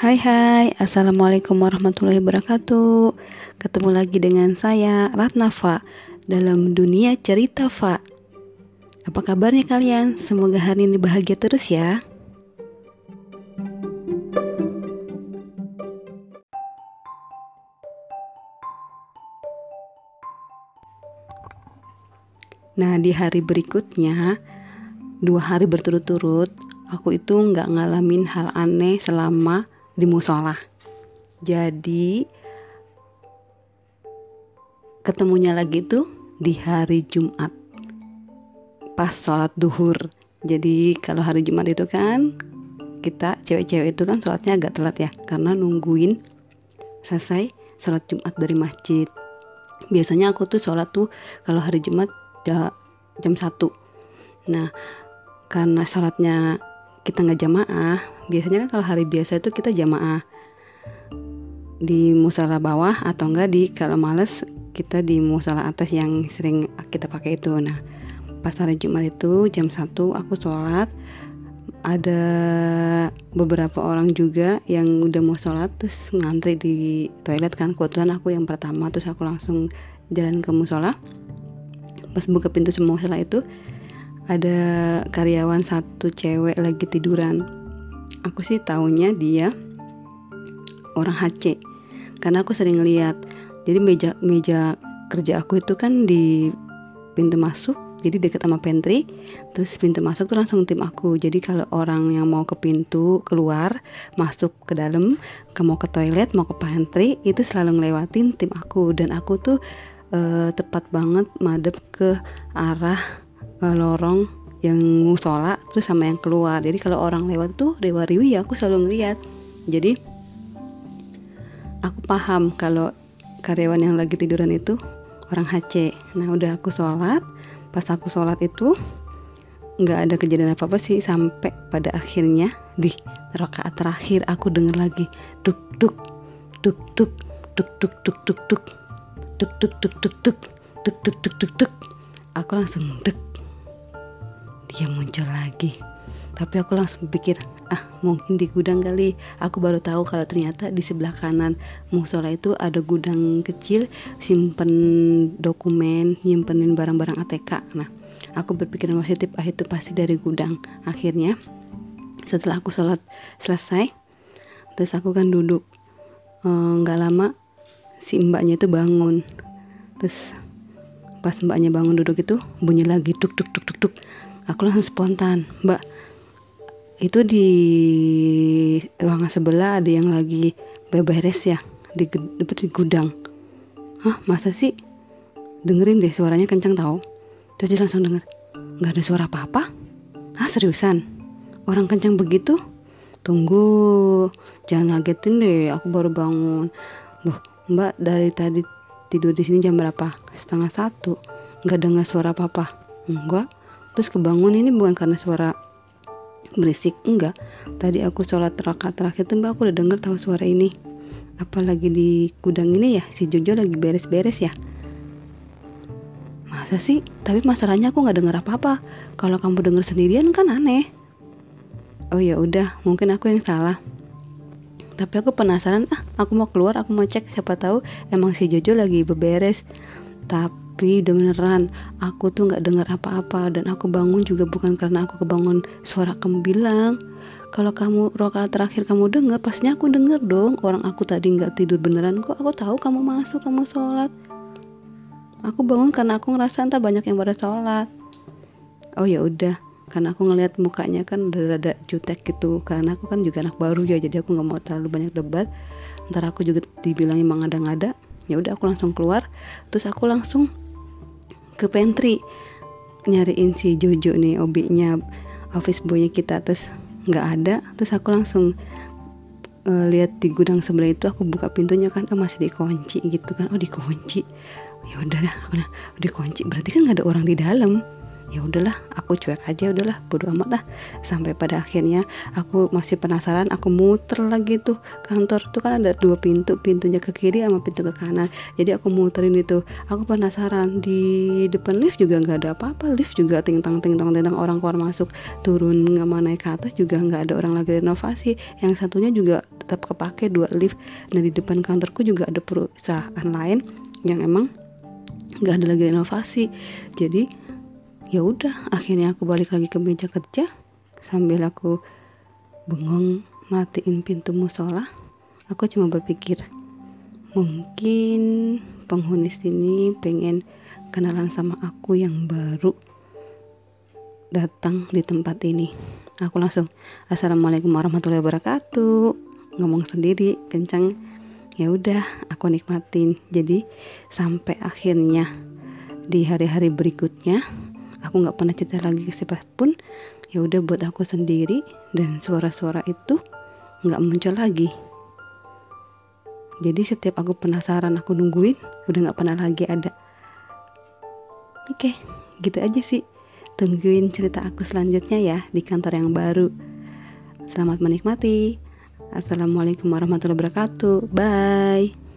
Hai hai, Assalamualaikum warahmatullahi wabarakatuh. Ketemu lagi dengan saya, Ratnafa Dalam dunia cerita Fa. Apa kabarnya kalian? Semoga hari ini bahagia terus ya. Nah di hari berikutnya Dua hari berturut-turut Aku itu nggak ngalamin hal aneh selama di musola. Jadi ketemunya lagi tuh di hari Jumat pas sholat duhur. Jadi kalau hari Jumat itu kan kita cewek-cewek itu kan sholatnya agak telat ya karena nungguin selesai sholat Jumat dari masjid. Biasanya aku tuh sholat tuh kalau hari Jumat jam 1 Nah karena sholatnya kita nggak jamaah. Biasanya kan kalau hari biasa itu kita jamaah. Di musola bawah atau enggak di kalau males kita di musola atas yang sering kita pakai itu. Nah pas hari Jumat itu jam 1 aku sholat. Ada beberapa orang juga yang udah mau sholat terus ngantri di toilet kan. Kebetulan aku yang pertama terus aku langsung jalan ke musola. Pas buka pintu semua musola itu ada karyawan satu cewek lagi tiduran. Aku sih taunya dia orang HC karena aku sering lihat. Jadi meja meja kerja aku itu kan di pintu masuk jadi dekat sama pantry. Terus pintu masuk tuh langsung tim aku. Jadi kalau orang yang mau ke pintu keluar masuk ke dalam ke mau ke toilet mau ke pantry itu selalu ngelewatin tim aku. Dan aku tuh uh, tepat banget madep ke arah lorong yang musola terus sama yang keluar jadi kalau orang lewat tuh dewa riwi ya aku selalu ngeliat jadi aku paham kalau karyawan yang lagi tiduran itu orang HC nah udah aku sholat pas aku sholat itu nggak ada kejadian apa apa sih sampai pada akhirnya di rakaat terakhir aku denger lagi duk duk duk duk duk duk duk duk duk duk duk duk duk duk duk duk duk duk aku langsung duk dia muncul lagi. Tapi aku langsung pikir ah mungkin di gudang kali. Aku baru tahu kalau ternyata di sebelah kanan musola itu ada gudang kecil simpen dokumen nyimpenin barang-barang ATK nah aku berpikiran positif ah itu pasti dari gudang. Akhirnya setelah aku sholat selesai terus aku kan duduk eh, nggak e, lama si mbaknya itu bangun. Terus pas mbaknya bangun duduk itu bunyi lagi tuk tuk tuk tuk tuk aku langsung spontan mbak itu di ruangan sebelah ada yang lagi beberes ya? Di, di gudang. Hah masa sih? Dengerin deh suaranya kencang tau. Terus dia langsung denger nggak ada suara apa-apa? Ah seriusan? Orang kencang begitu? Tunggu jangan ngagetin deh aku baru bangun. Loh mbak dari tadi tidur di sini jam berapa? Setengah satu. Nggak dengar suara apa-apa? Enggak terus kebangun ini bukan karena suara berisik enggak. Tadi aku sholat rakaat terakhir tuh mbak aku udah denger tahu suara ini. Apalagi di gudang ini ya? Si Jojo lagi beres-beres ya? Masa sih? Tapi masalahnya aku nggak dengar apa-apa. Kalau kamu denger sendirian kan aneh. Oh ya udah mungkin aku yang salah. Tapi aku penasaran ah aku mau keluar aku mau cek siapa tahu emang si Jojo lagi beberes. Tapi tapi udah beneran. Aku tuh nggak dengar apa-apa dan aku bangun juga bukan karena aku kebangun suara kamu bilang. Kalau kamu rokaat terakhir kamu dengar pastinya aku dengar dong. Orang aku tadi nggak tidur beneran kok. Aku tahu kamu masuk kamu sholat. Aku bangun karena aku ngerasa ntar banyak yang pada sholat. Oh ya udah. Karena aku ngelihat mukanya kan udah rada jutek gitu. Karena aku kan juga anak baru ya jadi aku nggak mau terlalu banyak debat. Ntar aku juga dibilang emang ada-ada ya udah aku langsung keluar. Terus aku langsung ke pantry. Nyariin si Jojo nih obinya office boynya kita terus nggak ada. Terus aku langsung uh, lihat di gudang sebelah itu aku buka pintunya kan oh masih dikunci gitu kan. Oh dikunci. Ya udah aku nah, dikunci. Berarti kan nggak ada orang di dalam ya udahlah aku cuek aja udahlah bodo amat lah. Sampai pada akhirnya aku masih penasaran aku muter lagi tuh kantor. Tuh kan ada dua pintu pintunya ke kiri sama pintu ke kanan. Jadi aku muterin itu. Aku penasaran di depan lift juga nggak ada apa-apa. Lift juga tingtang tingtang tingtang orang keluar masuk. Turun nggak mau naik ke atas juga nggak ada orang lagi renovasi. Yang satunya juga tetap kepake dua lift. Nah di depan kantorku juga ada perusahaan lain yang emang nggak ada lagi renovasi. Jadi ya udah akhirnya aku balik lagi ke meja kerja. Sambil aku bengong matiin pintu musola aku cuma berpikir mungkin penghuni sini pengen kenalan sama aku yang baru datang di tempat ini. Aku langsung assalamualaikum warahmatullahi wabarakatuh. Ngomong sendiri kencang ya udah aku nikmatin. Jadi sampai akhirnya di hari-hari berikutnya aku nggak pernah cerita lagi ke siapa pun ya udah buat aku sendiri dan suara-suara itu nggak muncul lagi. Jadi setiap aku penasaran aku nungguin udah nggak pernah lagi ada. Oke gitu aja sih. Tungguin cerita aku selanjutnya ya di kantor yang baru. Selamat menikmati. Assalamualaikum warahmatullahi wabarakatuh. Bye